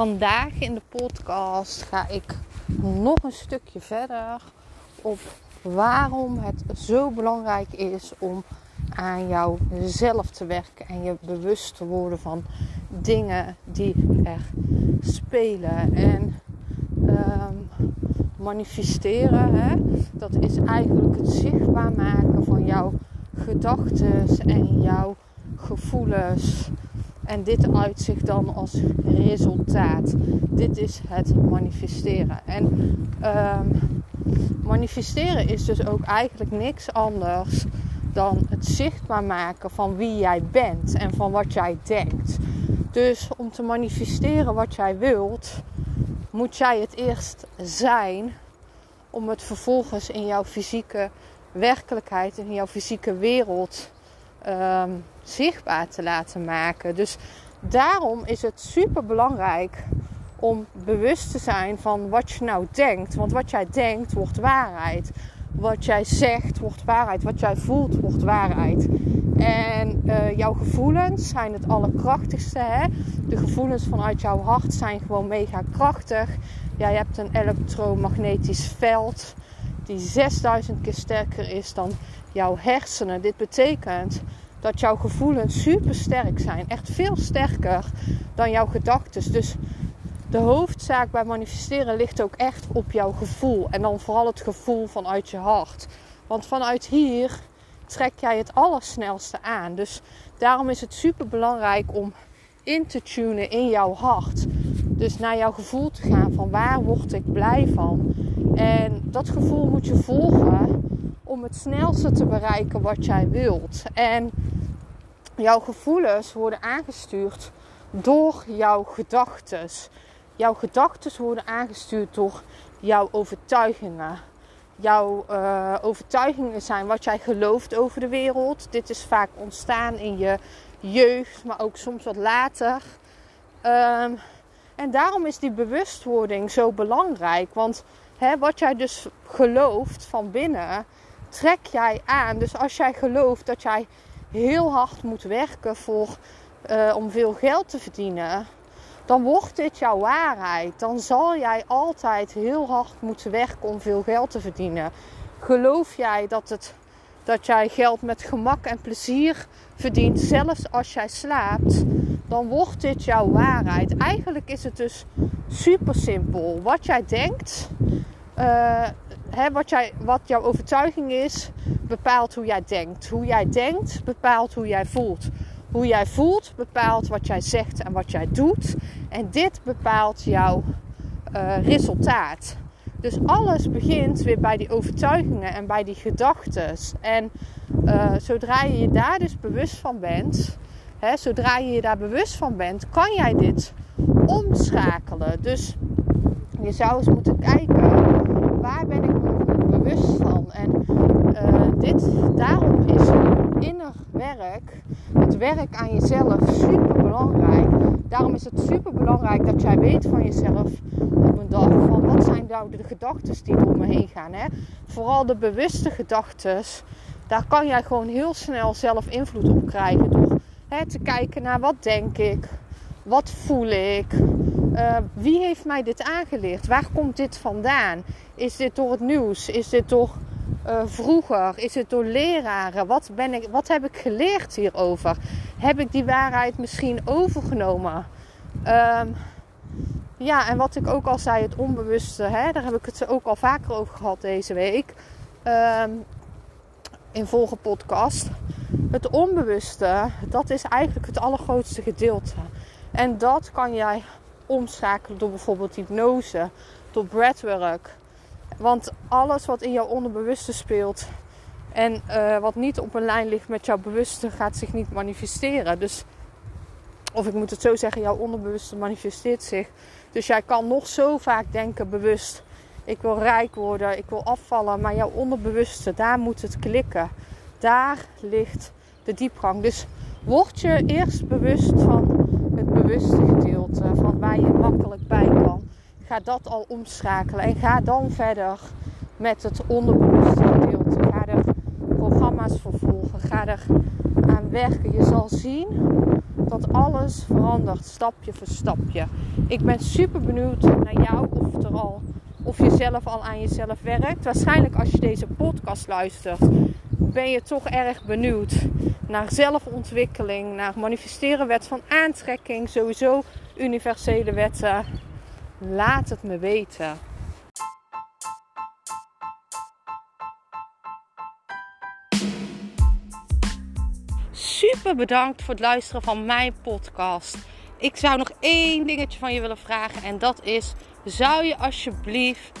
Vandaag in de podcast ga ik nog een stukje verder op waarom het zo belangrijk is om aan jouzelf te werken en je bewust te worden van dingen die er spelen. En um, manifesteren, hè, dat is eigenlijk het zichtbaar maken van jouw gedachten en jouw gevoelens. En dit uitzicht dan als resultaat. Dit is het manifesteren. En um, manifesteren is dus ook eigenlijk niks anders dan het zichtbaar maken van wie jij bent en van wat jij denkt. Dus om te manifesteren wat jij wilt, moet jij het eerst zijn om het vervolgens in jouw fysieke werkelijkheid, in jouw fysieke wereld um, zichtbaar te laten maken. Dus daarom is het super belangrijk om bewust te zijn van wat je nou denkt. Want wat jij denkt wordt waarheid. Wat jij zegt wordt waarheid. Wat jij voelt wordt waarheid. En uh, jouw gevoelens zijn het allerkrachtigste. Hè? De gevoelens vanuit jouw hart zijn gewoon mega krachtig. Ja, je hebt een elektromagnetisch veld die 6000 keer sterker is dan jouw hersenen. Dit betekent dat jouw gevoelens super sterk zijn. Echt veel sterker dan jouw gedachten. Dus de hoofdzaak bij manifesteren ligt ook echt op jouw gevoel. En dan vooral het gevoel vanuit je hart. Want vanuit hier trek jij het allersnelste aan. Dus daarom is het super belangrijk om in te tunen in jouw hart. Dus naar jouw gevoel te gaan van waar word ik blij van. En dat gevoel moet je volgen om het snelste te bereiken wat jij wilt. En jouw gevoelens worden aangestuurd door jouw gedachten. Jouw gedachten worden aangestuurd door jouw overtuigingen. Jouw uh, overtuigingen zijn wat jij gelooft over de wereld. Dit is vaak ontstaan in je jeugd, maar ook soms wat later. Um, en daarom is die bewustwording zo belangrijk. Want hè, wat jij dus gelooft van binnen, trek jij aan. Dus als jij gelooft dat jij heel hard moet werken voor, uh, om veel geld te verdienen, dan wordt dit jouw waarheid. Dan zal jij altijd heel hard moeten werken om veel geld te verdienen. Geloof jij dat, het, dat jij geld met gemak en plezier verdient, zelfs als jij slaapt, dan wordt dit jouw waarheid. Eigenlijk is het dus super simpel. Wat jij denkt, uh, hè, wat, jij, wat jouw overtuiging is, bepaalt hoe jij denkt. Hoe jij denkt, bepaalt hoe jij voelt. Hoe jij voelt, bepaalt wat jij zegt en wat jij doet. En dit bepaalt jouw uh, resultaat. Dus alles begint weer bij die overtuigingen en bij die gedachten. En uh, zodra je je daar dus bewust van bent, hè, zodra je je daar bewust van bent, kan jij dit omschakelen. Dus je zou eens moeten kijken, waar ben ik me bewust van? En uh, dit, daarom is inner werk, het werk aan jezelf, super belangrijk. Daarom is het super belangrijk dat jij weet van jezelf op een dag van wat zijn nou de gedachten die door me heen gaan. Hè? Vooral de bewuste gedachten, daar kan jij gewoon heel snel zelf invloed op krijgen door te kijken naar wat denk ik, wat voel ik, uh, wie heeft mij dit aangeleerd, waar komt dit vandaan? Is dit door het nieuws? Is dit door uh, vroeger? Is het door leraren? Wat, ben ik, wat heb ik geleerd hierover? Heb ik die waarheid misschien overgenomen? Um, ja, en wat ik ook al zei, het onbewuste, hè, daar heb ik het ook al vaker over gehad deze week. Um, in vorige podcast. Het onbewuste, dat is eigenlijk het allergrootste gedeelte. En dat kan jij omschakelen door bijvoorbeeld hypnose, door breathwork. Want alles wat in jouw onderbewuste speelt en uh, wat niet op een lijn ligt met jouw bewuste, gaat zich niet manifesteren. Dus of ik moet het zo zeggen, jouw onderbewuste manifesteert zich. Dus jij kan nog zo vaak denken bewust. Ik wil rijk worden, ik wil afvallen. Maar jouw onderbewuste, daar moet het klikken. Daar ligt de diepgang. Dus word je eerst bewust van het bewuste gedeelte. Van waar je makkelijk bij kan. Ga dat al omschakelen. En ga dan verder met het onderbewuste gedeelte. Ga er programma's voor volgen. Ga er aan werken. Je zal zien dat alles verandert, stapje voor stapje. Ik ben super benieuwd naar jou of, er al, of je zelf al aan jezelf werkt. Waarschijnlijk als je deze podcast luistert, ben je toch erg benieuwd naar zelfontwikkeling, naar manifesteren, wet van aantrekking, sowieso universele wetten. Laat het me weten. super bedankt voor het luisteren van mijn podcast. Ik zou nog één dingetje van je willen vragen. En dat is: zou je alsjeblieft